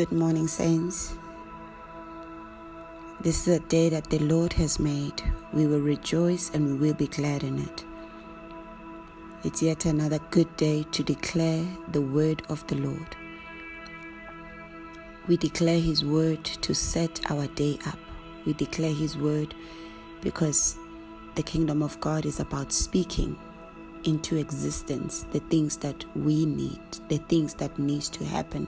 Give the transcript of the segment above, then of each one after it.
Good morning, Saints. This is a day that the Lord has made. We will rejoice and we will be glad in it. It's yet another good day to declare the word of the Lord. We declare His word to set our day up. We declare His word because the kingdom of God is about speaking into existence the things that we need, the things that needs to happen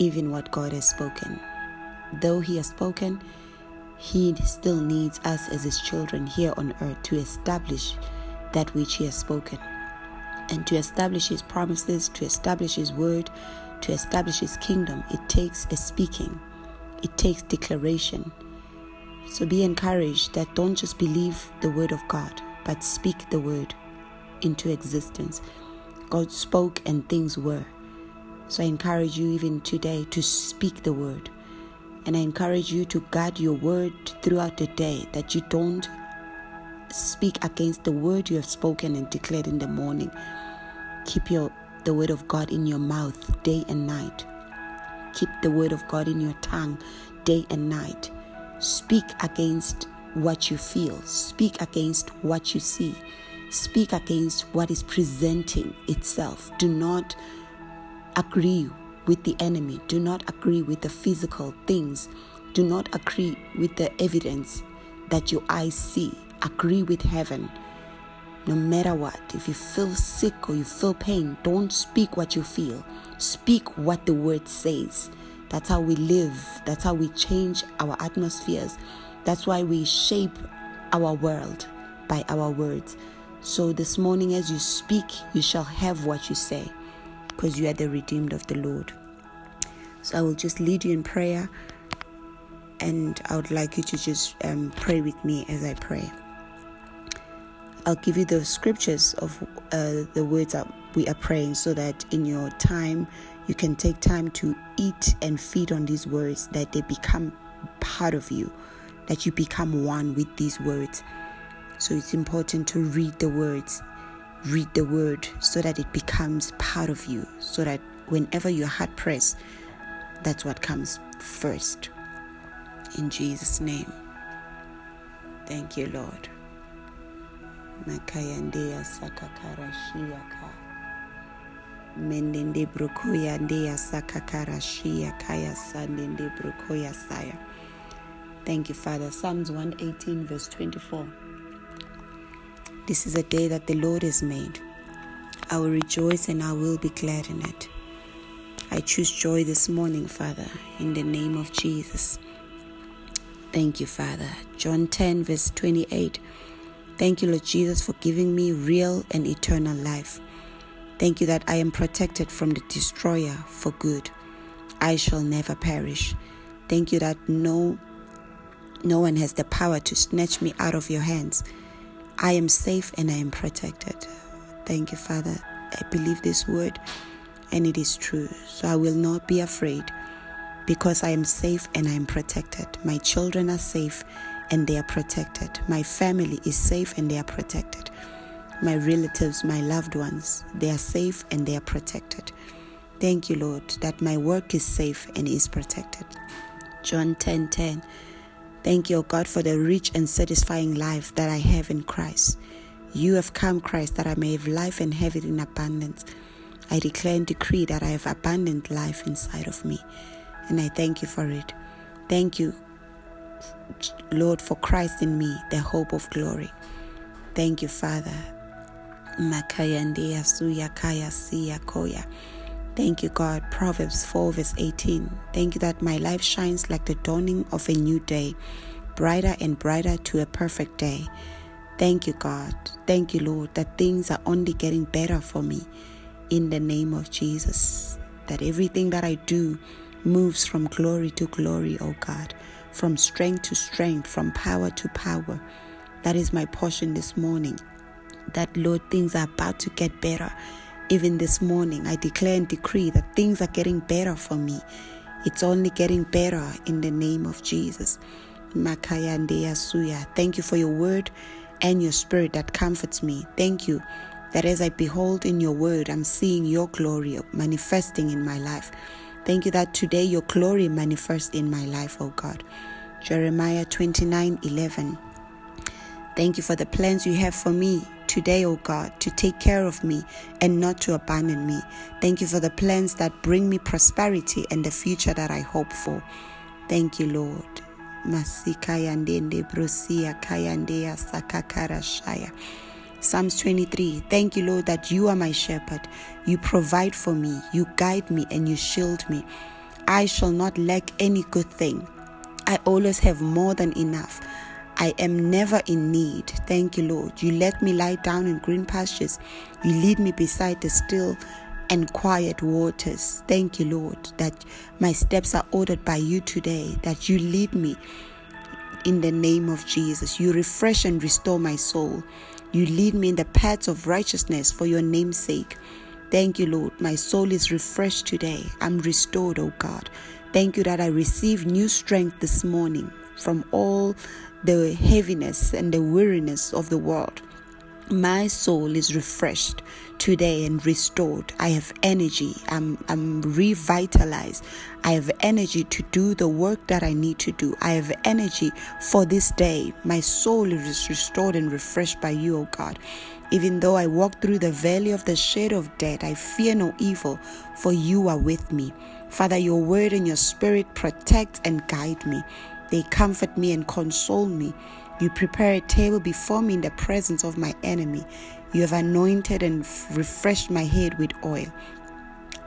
even what God has spoken. Though He has spoken, He still needs us as His children here on earth to establish that which He has spoken and to establish His promises, to establish His word, to establish His kingdom. It takes a speaking, it takes declaration. So be encouraged that don't just believe the word of God, but speak the word into existence. God spoke and things were. So I encourage you even today to speak the word. And I encourage you to guard your word throughout the day that you don't speak against the word you have spoken and declared in the morning. Keep your the word of God in your mouth day and night. Keep the word of God in your tongue day and night. Speak against what you feel. Speak against what you see. Speak against what is presenting itself. Do not agree with the enemy. Do not agree with the physical things. Do not agree with the evidence that your eyes see. Agree with heaven. No matter what, if you feel sick or you feel pain, don't speak what you feel. Speak what the word says. That's how we live. That's how we change our atmospheres. That's why we shape our world by our words. So this morning, as you speak, you shall have what you say because you are the redeemed of the Lord. So I will just lead you in prayer and I would like you to just um, pray with me as I pray. I'll give you the scriptures of uh, the words that we are praying so that in your time you can take time to eat and feed on these words, that they become part of you, that you become one with these words. So it's important to read the words read the word so that it becomes part of you, so that whenever you're hard pressed, that's what comes first. In Jesus' name. Thank you, Lord. Mendende brukoya kaya sandende brukoya saya. Thank you, Father. Psalms 118, verse 24. This is a day that the Lord has made. I will rejoice and I will be glad in it. I choose joy this morning, Father, in the name of Jesus. Thank you, Father. John 10, verse 28. Thank you, Lord Jesus, for giving me real and eternal life. Thank you that I am protected from the destroyer for good. I shall never perish. Thank you that no no one has the power to snatch me out of your hands. I am safe and I am protected. Thank you, Father. I believe this word and it is true. So I will not be afraid because I am safe and I am protected. My children are safe and they are protected. My family is safe and they are protected. My relatives, my loved ones, they are safe and they are protected. Thank you, Lord, that my work is safe and is protected. John 10 10. Thank you, God, for the rich and satisfying life that I have in Christ. You have come, Christ, that I may have life and have it in abundance. I declare and decree that I have abundant life inside of me, and I thank you for it. Thank you, Lord, for Christ in me, the hope of glory. Thank you, Father. Makaya suya kaya siya koya. Thank you, God. Proverbs 4, verse 18. Thank you that my life shines like the dawning of a new day, brighter and brighter to a perfect day. Thank you, God. Thank you, Lord, that things are only getting better for me in the name of Jesus. That everything that I do moves from glory to glory, oh God, from strength to strength, from power to power. That is my portion this morning. That, Lord, things are about to get better even this morning, I declare and decree that things are getting better for me. It's only getting better in the name of Jesus. Makaya Suya. Thank you for your word and your spirit that comforts me. Thank you that as I behold in your word, I'm seeing your glory manifesting in my life. Thank you that today your glory manifests in my life, oh God. Jeremiah 29 11. Thank you for the plans you have for me today, O God, to take care of me and not to abandon me. Thank you for the plans that bring me prosperity and the future that I hope for. Thank you, Lord. Psalms 23 Thank you, Lord, that you are my shepherd. You provide for me, you guide me, and you shield me. I shall not lack any good thing. I always have more than enough. I am never in need. Thank you, Lord. You let me lie down in green pastures. You lead me beside the still and quiet waters. Thank you, Lord, that my steps are ordered by you today, that you lead me in the name of Jesus. You refresh and restore my soul. You lead me in the paths of righteousness for your name's sake. Thank you, Lord. My soul is refreshed today. I'm restored, O oh God. Thank you that I receive new strength this morning from all the heaviness and the weariness of the world. My soul is refreshed today and restored. I have energy. I'm, I'm revitalized. I have energy to do the work that I need to do. I have energy for this day. My soul is restored and refreshed by you, O God. Even though I walk through the valley of the shadow of death, I fear no evil, for you are with me. Father, your word and your spirit protect and guide me. They comfort me and console me. You prepare a table before me in the presence of my enemy. You have anointed and refreshed my head with oil.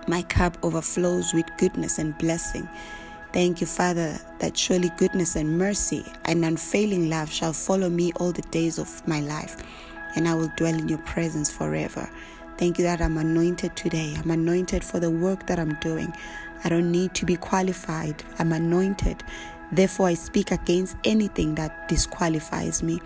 My cup overflows with goodness and blessing. Thank you, Father, that surely goodness and mercy and unfailing love shall follow me all the days of my life, and I will dwell in your presence forever. Thank you that I'm anointed today. I'm anointed for the work that I'm doing. I don't need to be qualified. I'm anointed. Therefore, I speak against anything that disqualifies me.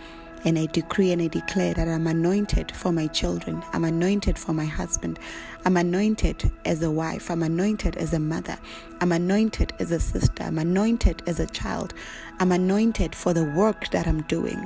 And I decree and I declare that I'm anointed for my children. I'm anointed for my husband. I'm anointed as a wife. I'm anointed as a mother. I'm anointed as a sister. I'm anointed as a child. I'm anointed for the work that I'm doing.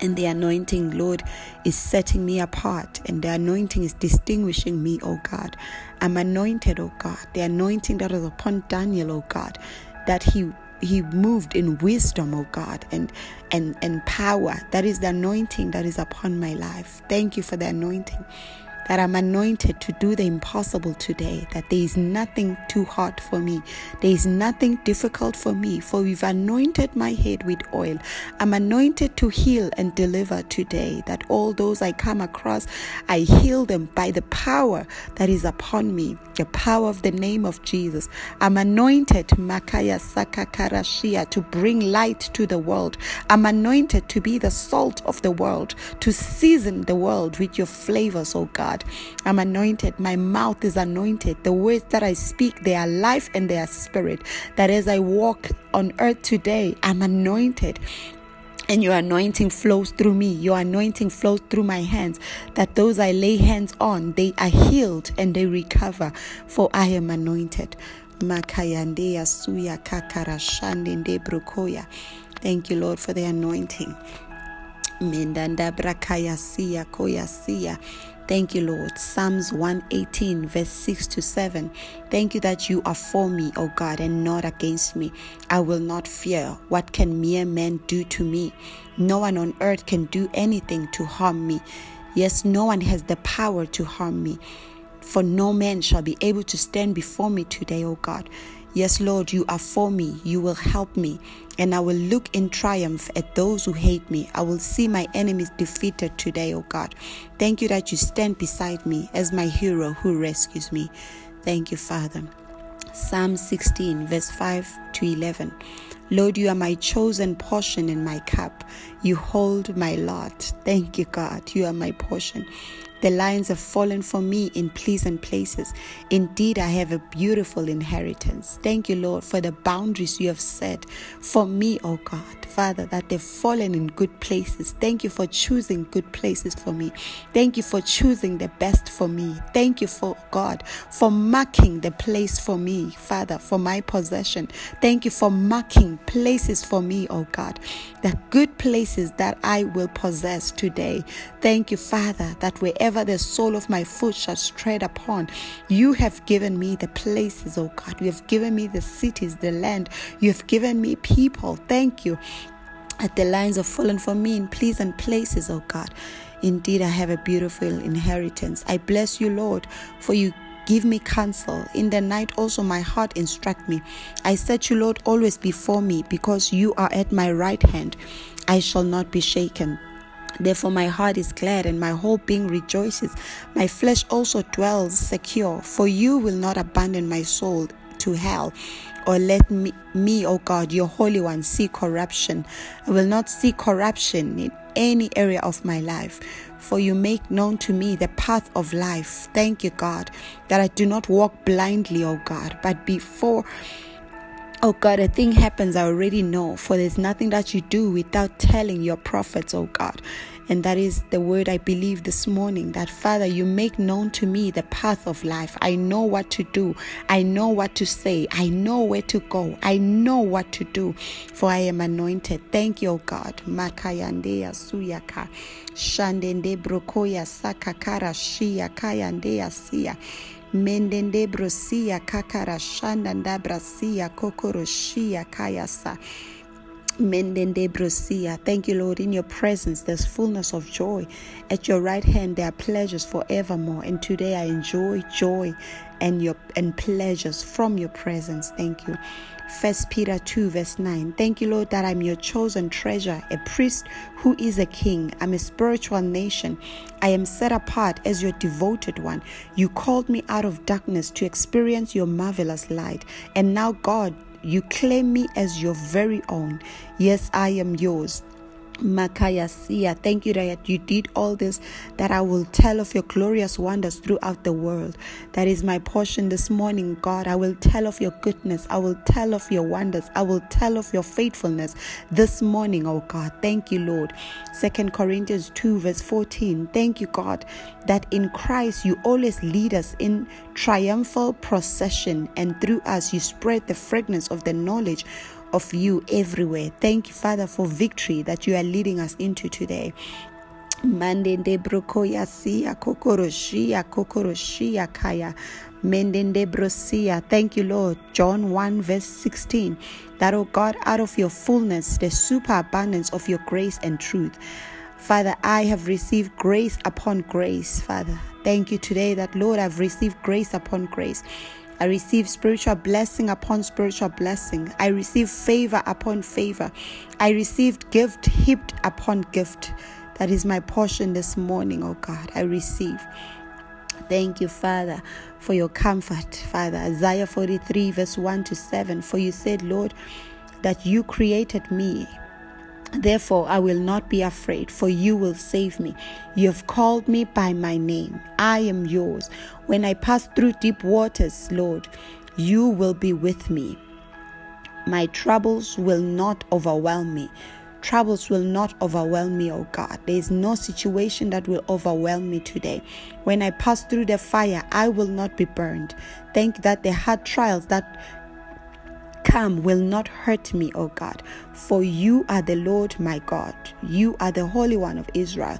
And the anointing, Lord, is setting me apart, and the anointing is distinguishing me, oh God. I'm anointed, oh God. The anointing that was upon Daniel, oh God, that he he moved in wisdom oh god and and and power. That is the anointing that is upon my life. Thank you for the anointing that I'm anointed to do the impossible today, that there is nothing too hard for me, there is nothing difficult for me, for you've anointed my head with oil. I'm anointed to heal and deliver today, that all those I come across, I heal them by the power that is upon me, the power of the name of Jesus. I'm anointed, Makaya Sakakarashia, to bring light to the world. I'm anointed to be the salt of the world, to season the world with your flavors, oh God. God. I'm anointed. My mouth is anointed. The words that I speak, they are life and they are spirit. That as I walk on earth today, I'm anointed and your anointing flows through me your anointing flows through my hands that those i lay hands on they are healed and they recover for i am anointed thank you lord for the anointing Thank you, Lord. Psalms 118, verse 6 to 7. Thank you that you are for me, O God, and not against me. I will not fear. What can mere men do to me? No one on earth can do anything to harm me. Yes, no one has the power to harm me. For no man shall be able to stand before me today, O God. Yes, Lord, you are for me. You will help me. And I will look in triumph at those who hate me. I will see my enemies defeated today, O God. Thank you that you stand beside me as my hero who rescues me. Thank you, Father. Psalm 16, verse 5 to 11. Lord, you are my chosen portion in my cup. You hold my lot. Thank you, God. You are my portion. The lions have fallen for me in pleasant places. Indeed, I have a beautiful inheritance. Thank you, Lord, for the boundaries you have set for me, oh God. Father, that they've fallen in good places. Thank you for choosing good places for me. Thank you for choosing the best for me. Thank you for God for marking the place for me, Father, for my possession. Thank you for marking places for me, oh God, the good places that I will possess today. Thank you, Father, that wherever wherever the sole of my foot shall tread upon. You have given me the places, oh God. You have given me the cities, the land. You have given me people. Thank you. At the lines of fallen for me in pleasant places, oh God. Indeed, I have a beautiful inheritance. I bless you, Lord, for you give me counsel. In the night also my heart instruct me. I set you, Lord, always before me, because you are at my right hand. I shall not be shaken. Therefore, my heart is glad and my whole being rejoices. My flesh also dwells secure, for you will not abandon my soul to hell or let me, me, O God, your Holy One, see corruption. I will not see corruption in any area of my life, for you make known to me the path of life. Thank you, God, that I do not walk blindly, O God, but before Oh God, a thing happens, I already know, for there's nothing that you do without telling your prophets, oh God. And that is the word I believe this morning that Father, you make known to me the path of life. I know what to do. I know what to say. I know where to go. I know what to do, for I am anointed. Thank you, oh God. Makayandea suyaka. Shandende brokoya sakakara shia kayandea sia. Mendende brosia kakara shanda ndabrasia kokoroshia kayasa. Thank you, Lord. In your presence, there's fullness of joy. At your right hand, there are pleasures forevermore. And today, I enjoy joy and your and pleasures from your presence. Thank you. First Peter 2, verse 9. Thank you, Lord, that I'm your chosen treasure, a priest who is a king. I'm a spiritual nation. I am set apart as your devoted one. You called me out of darkness to experience your marvelous light. And now, God, you claim me as your very own. Yes, I am yours. Makayasia. Thank you that you did all this, that I will tell of your glorious wonders throughout the world. That is my portion this morning, God. I will tell of your goodness. I will tell of your wonders. I will tell of your faithfulness this morning, oh God. Thank you, Lord. Second Corinthians 2, verse 14. Thank you, God, that in Christ you always lead us in triumphal procession, and through us you spread the fragrance of the knowledge of you everywhere. Thank you, Father, for victory that you are leading us into today. Mandende brokoya siya kokoroshia kokoroshia kaya. Mendende brosia. Thank you, Lord. John 1 verse 16. That, oh God, out of your fullness, the superabundance of your grace and truth. Father, I have received grace upon grace, Father. Thank you today that, Lord, I've received grace upon grace. I receive spiritual blessing upon spiritual blessing. I receive favor upon favor. I received gift heaped upon gift. That is my portion this morning, oh God. I receive. Thank you, Father, for your comfort, Father. Isaiah 43, verse 1 to 7. For you said, Lord, that you created me Therefore, I will not be afraid, for you will save me. You have called me by my name. I am yours. When I pass through deep waters, Lord, you will be with me. My troubles will not overwhelm me. Troubles will not overwhelm me, oh God. There is no situation that will overwhelm me today. When I pass through the fire, I will not be burned. Thank that the hard trials that come will not hurt me, O God, for you are the Lord my God. You are the Holy One of Israel.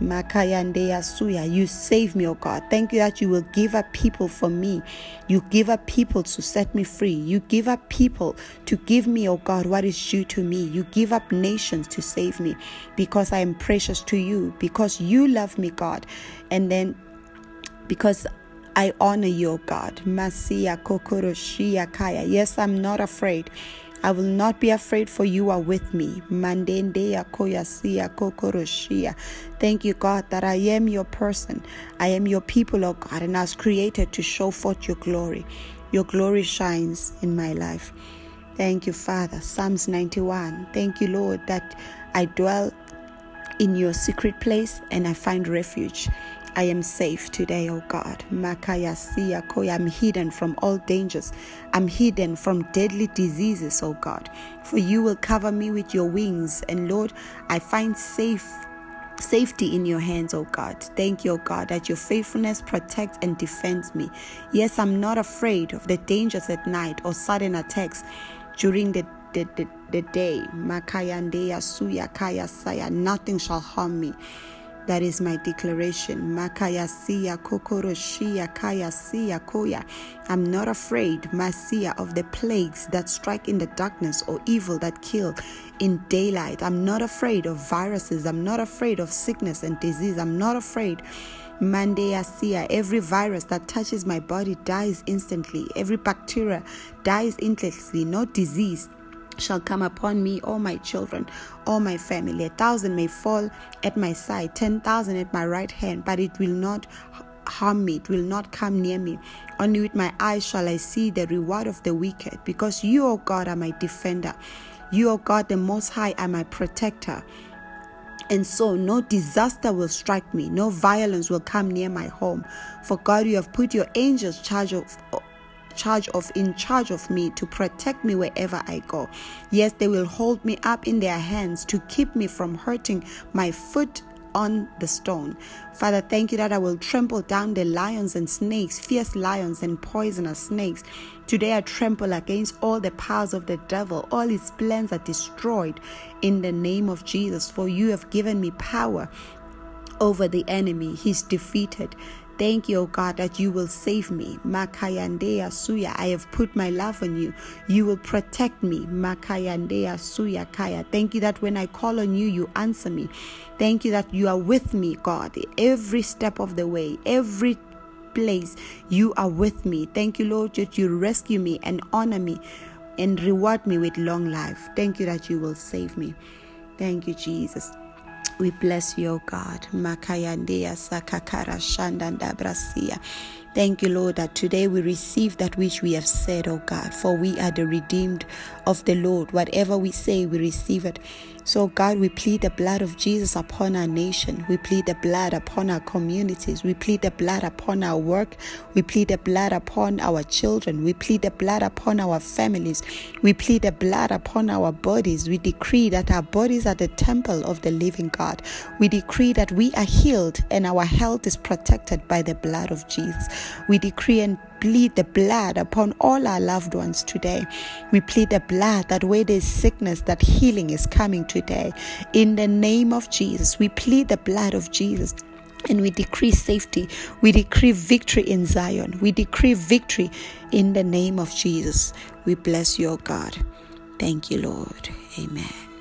Suya, you save me, O God. Thank you that you will give up people for me. You give up people to set me free. You give up people to give me, O God, what is due to me. You give up nations to save me because I am precious to you, because you love me, God. And then because I honor you, God. Masia kokoroshia kaya. Yes, I'm not afraid. I will not be afraid, for you are with me. Mandendea koyasia kokoroshia. Thank you, God, that I am your person. I am your people, oh God, and I was created to show forth your glory. Your glory shines in my life. Thank you, Father. Psalms 91. Thank you, Lord, that I dwell in your secret place and I find refuge. I am safe today, O God. Makaya Siya I'm hidden from all dangers. I'm hidden from deadly diseases, O God. For you will cover me with your wings. And Lord, I find safe safety in your hands, oh God. Thank you, oh God, that your faithfulness protects and defends me. Yes, I'm not afraid of the dangers at night or sudden attacks during the the, the, the day. Makaya Suya Kaya Saya. Nothing shall harm me. That is my declaration. Makaya siya kokoroshia kaya siya koya. I'm not afraid, Masia, of the plagues that strike in the darkness or evil that kill in daylight. I'm not afraid of viruses. I'm not afraid of sickness and disease. I'm not afraid. Mandea Sia, every virus that touches my body dies instantly. Every bacteria dies instantly. No disease shall come upon me or my children or my family. A thousand may fall at my side, ten thousand at my right hand, but it will not harm me, it will not come near me. Only with my eyes shall I see the reward of the wicked, because you, O God, are my defender. You, O God, the Most High, are my protector. And so no disaster will strike me, no violence will come near my home. For God, you have put your angels charge of charge of in charge of me to protect me wherever I go. Yes, they will hold me up in their hands to keep me from hurting my foot on the stone. Father, thank you that I will trample down the lions and snakes, fierce lions and poisonous snakes. Today I trample against all the powers of the devil. All his plans are destroyed in the name of Jesus, for you have given me power over the enemy. He's defeated. Thank you, O God, that you will save me. Makayandea Suya. I have put my love on you. You will protect me. Makayandea Suya Kaya. Thank you that when I call on you, you answer me. Thank you that you are with me, God, every step of the way, every place you are with me. Thank you, Lord, that you rescue me and honor me and reward me with long life. Thank you that you will save me. Thank you, Jesus. We bless you, O God. Makayandia sakakara. Thank you, Lord, that today we receive that which we have said, O God, for we are the redeemed of the Lord. Whatever we say, we receive it. So, God, we plead the blood of Jesus upon our nation. We plead the blood upon our communities. We plead the blood upon our work. We plead the blood upon our children. We plead the blood upon our families. We plead the blood upon our bodies. We decree that our bodies are the temple of the living God. We decree that we are healed and our health is protected by the blood of Jesus. We decree and plead the blood upon all our loved ones today. We plead the blood that where there's sickness, that healing is coming today. In the name of Jesus, we plead the blood of Jesus. And we decree safety. We decree victory in Zion. We decree victory in the name of Jesus. We bless your God. Thank you, Lord. Amen.